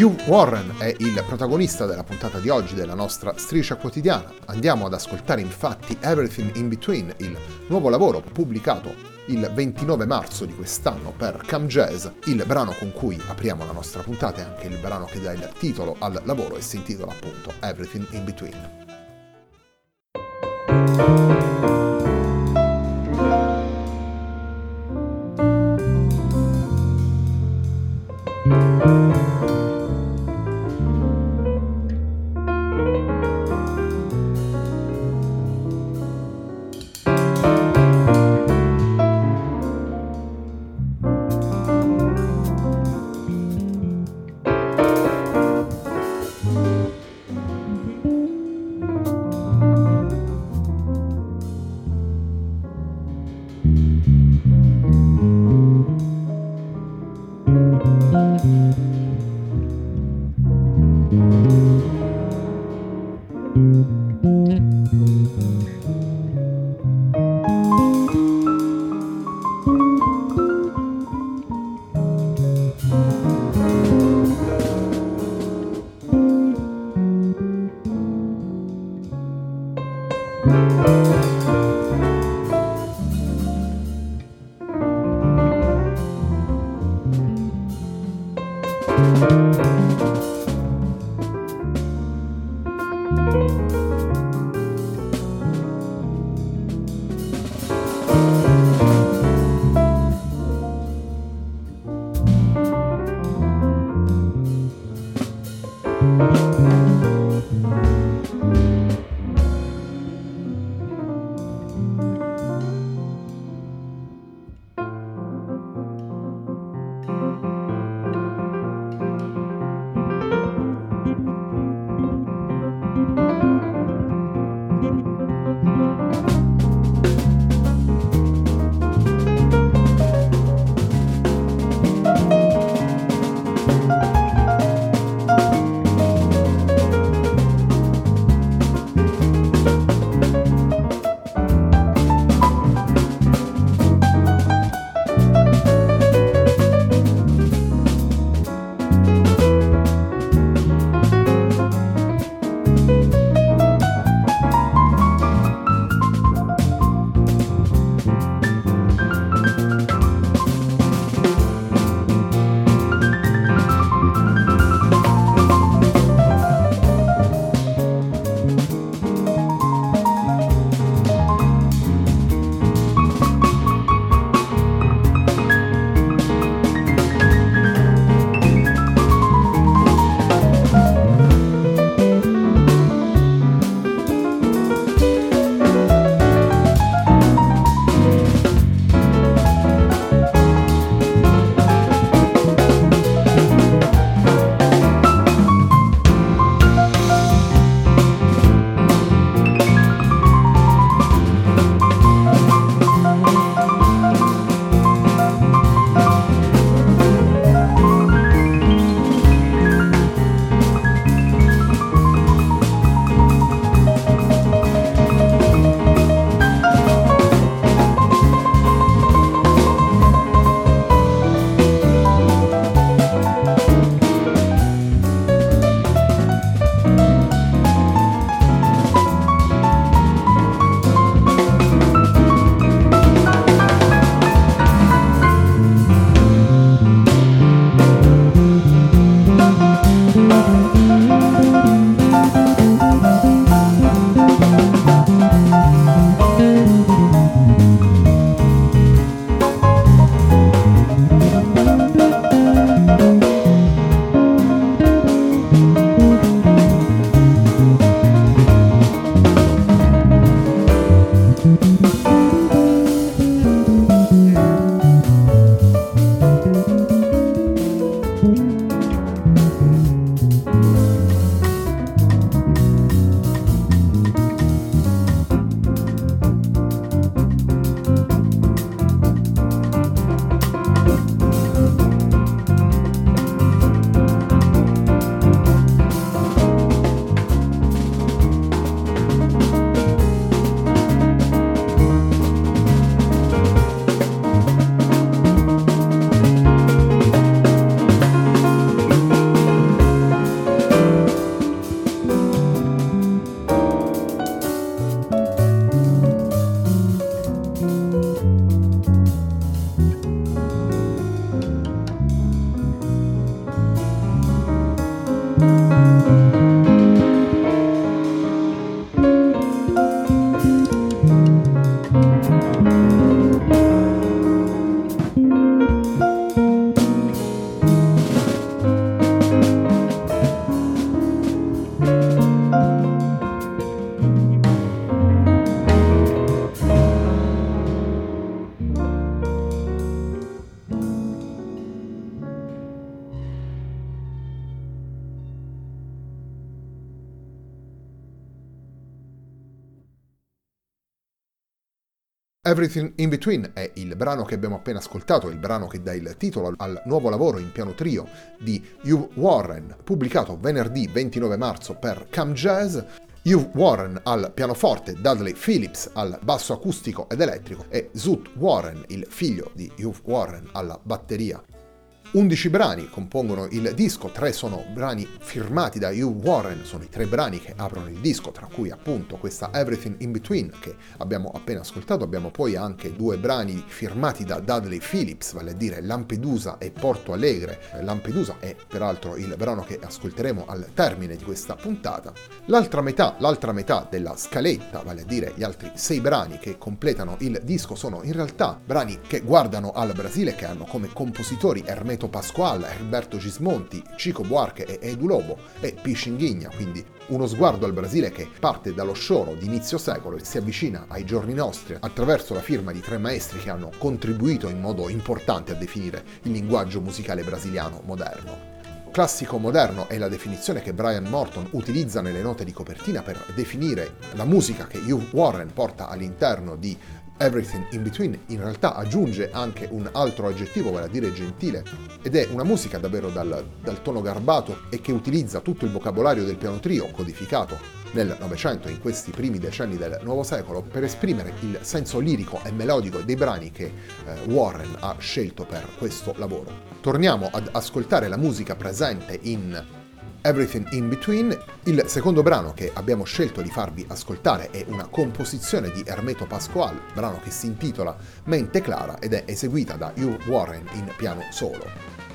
Hugh Warren è il protagonista della puntata di oggi della nostra striscia quotidiana. Andiamo ad ascoltare infatti Everything in Between, il nuovo lavoro pubblicato il 29 marzo di quest'anno per Cam Jazz, il brano con cui apriamo la nostra puntata e anche il brano che dà il titolo al lavoro e si intitola appunto Everything in Between. Everything in Between è il brano che abbiamo appena ascoltato, il brano che dà il titolo al nuovo lavoro in piano trio di Hugh Warren, pubblicato venerdì 29 marzo per Cam Jazz. Hugh Warren al pianoforte, Dudley Phillips al basso acustico ed elettrico e Zoot Warren, il figlio di Hugh Warren, alla batteria. 11 brani compongono il disco, tre sono brani firmati da Hugh Warren, sono i tre brani che aprono il disco, tra cui appunto questa Everything in Between che abbiamo appena ascoltato, abbiamo poi anche due brani firmati da Dudley Phillips, vale a dire Lampedusa e Porto Alegre. Lampedusa è peraltro il brano che ascolteremo al termine di questa puntata. L'altra metà, l'altra metà della scaletta, vale a dire gli altri sei brani che completano il disco, sono in realtà brani che guardano al Brasile, che hanno come compositori Hermeto Renato Pasquale, Alberto Gismonti, Chico Buarque e Edu Lobo e Piscinghigna, quindi uno sguardo al Brasile che parte dallo scioro di inizio secolo e si avvicina ai giorni nostri attraverso la firma di tre maestri che hanno contribuito in modo importante a definire il linguaggio musicale brasiliano moderno. Classico moderno è la definizione che Brian Morton utilizza nelle note di copertina per definire la musica che Hugh Warren porta all'interno di Everything in Between in realtà aggiunge anche un altro aggettivo, vale a dire gentile, ed è una musica davvero dal, dal tono garbato e che utilizza tutto il vocabolario del piano trio codificato nel Novecento, in questi primi decenni del nuovo secolo, per esprimere il senso lirico e melodico dei brani che eh, Warren ha scelto per questo lavoro. Torniamo ad ascoltare la musica presente in Everything in Between. Il secondo brano che abbiamo scelto di farvi ascoltare è una composizione di Hermeto Pasquale, brano che si intitola Mente Clara ed è eseguita da Hugh Warren in piano solo.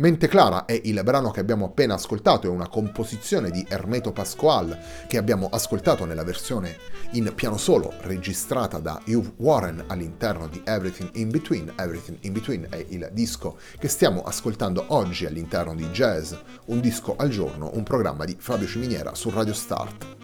Mente Clara è il brano che abbiamo appena ascoltato, è una composizione di Hermeto Pasquale che abbiamo ascoltato nella versione in piano solo registrata da Hugh Warren all'interno di Everything in Between. Everything in Between è il disco che stiamo ascoltando oggi all'interno di Jazz, un disco al giorno, un programma di Fabio Ciminiera su Radio Start.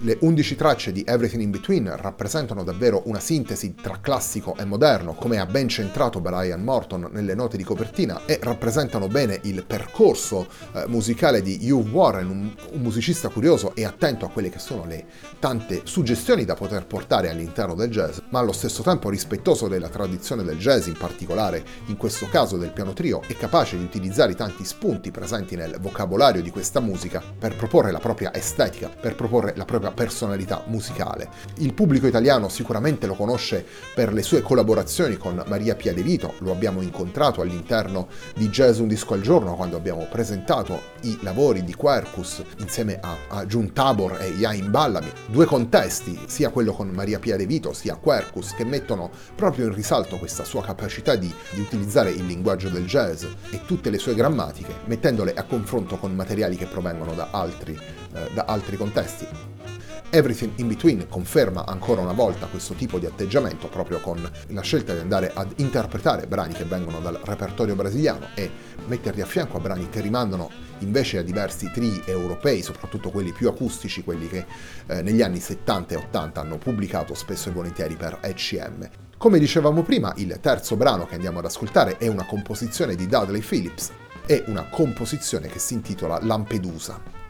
Le 11 tracce di Everything in Between rappresentano davvero una sintesi tra classico e moderno, come ha ben centrato Brian Morton nelle note di copertina, e rappresentano bene il percorso eh, musicale di Hugh Warren, un, un, musicista curioso e attento a quelle che sono le tante suggestioni da poter portare all'interno del jazz, ma allo stesso tempo rispettoso della tradizione del jazz, in particolare in questo caso del piano trio, e capace di utilizzare i tanti spunti presenti nel vocabolario di questa musica per proporre la propria estetica, per proporre la propria personalità musicale. Il pubblico italiano sicuramente lo conosce per le sue collaborazioni con Maria Pia De Vito, lo abbiamo incontrato all'interno di Jazz Un Disco al Giorno quando abbiamo presentato i lavori di Quercus insieme a, a Jun Tabor e Yain Ballami, due contesti, sia quello con Maria Pia De Vito sia Quercus, che mettono proprio in risalto questa sua capacità di, di utilizzare il linguaggio del jazz e tutte le sue grammatiche, mettendole a confronto con materiali che provengono da altri, eh, da altri contesti. Everything in Between conferma ancora una volta questo tipo di atteggiamento proprio con la scelta di andare ad interpretare brani che vengono dal repertorio brasiliano e metterli a fianco a brani che rimandano invece a diversi tri europei, soprattutto quelli più acustici, quelli che eh, negli anni 70 e 80 hanno pubblicato spesso e volentieri per ECM. Come dicevamo prima, il terzo brano che andiamo ad ascoltare è una composizione di Dudley Phillips, è una composizione che si intitola Lampedusa.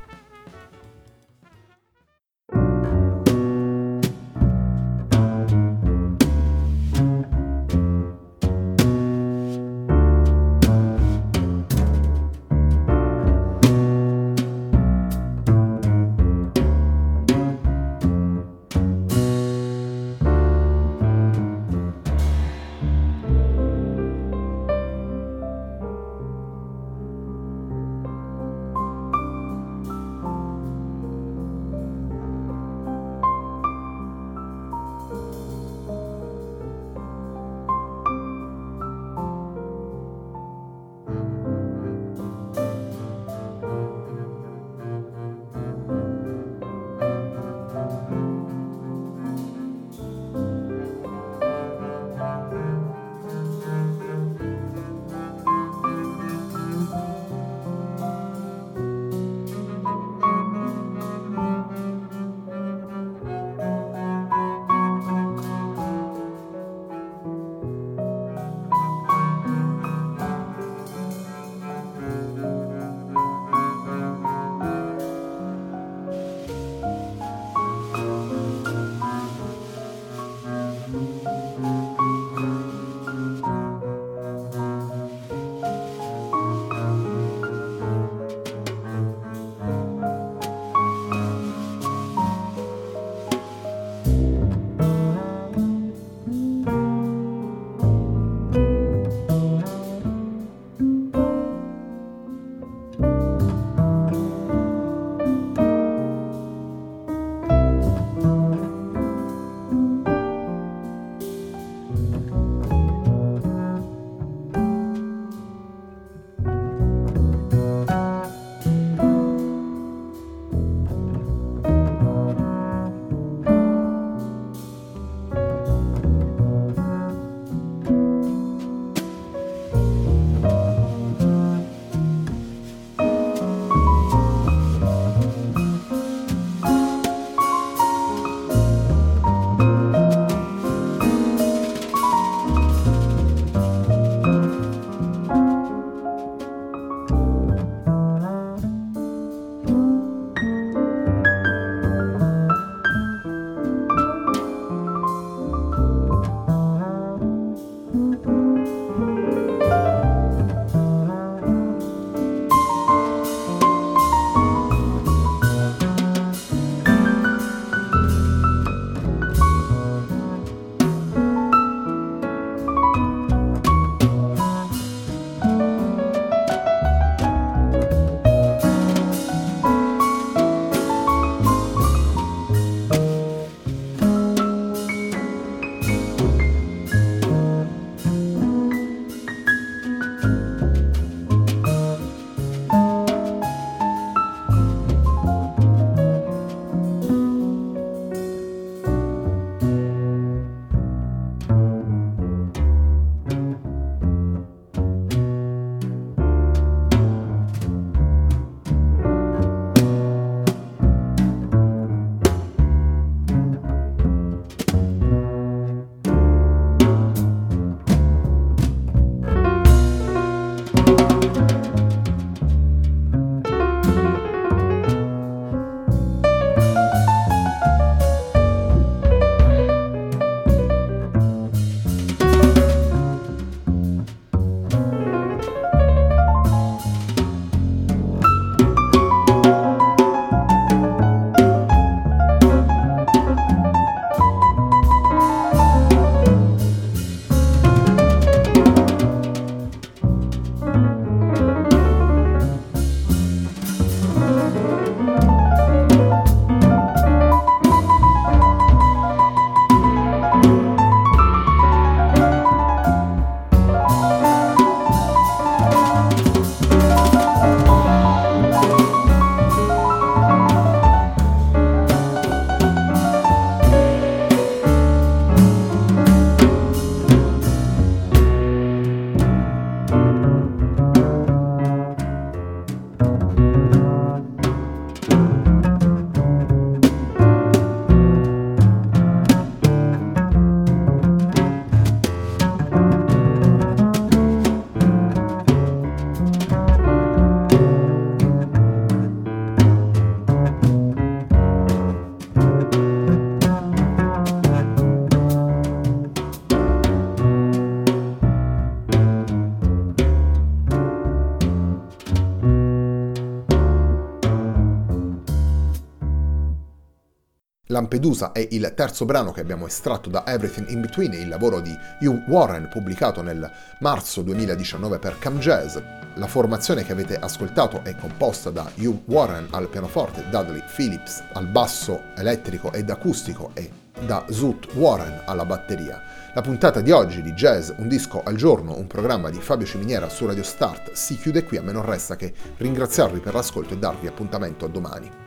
Lampedusa è il terzo brano che abbiamo estratto da Everything in Between, il lavoro di Hugh Warren pubblicato nel marzo 2019 per Cam Jazz. La formazione che avete ascoltato è composta da Hugh Warren al pianoforte, Dudley Phillips al basso elettrico ed acustico e da Zoot Warren alla batteria. La puntata di oggi di Jazz Un disco al giorno, un programma di Fabio Ciminiera su Radio Start, si chiude qui, a me non resta che ringraziarvi per l'ascolto e darvi appuntamento a domani.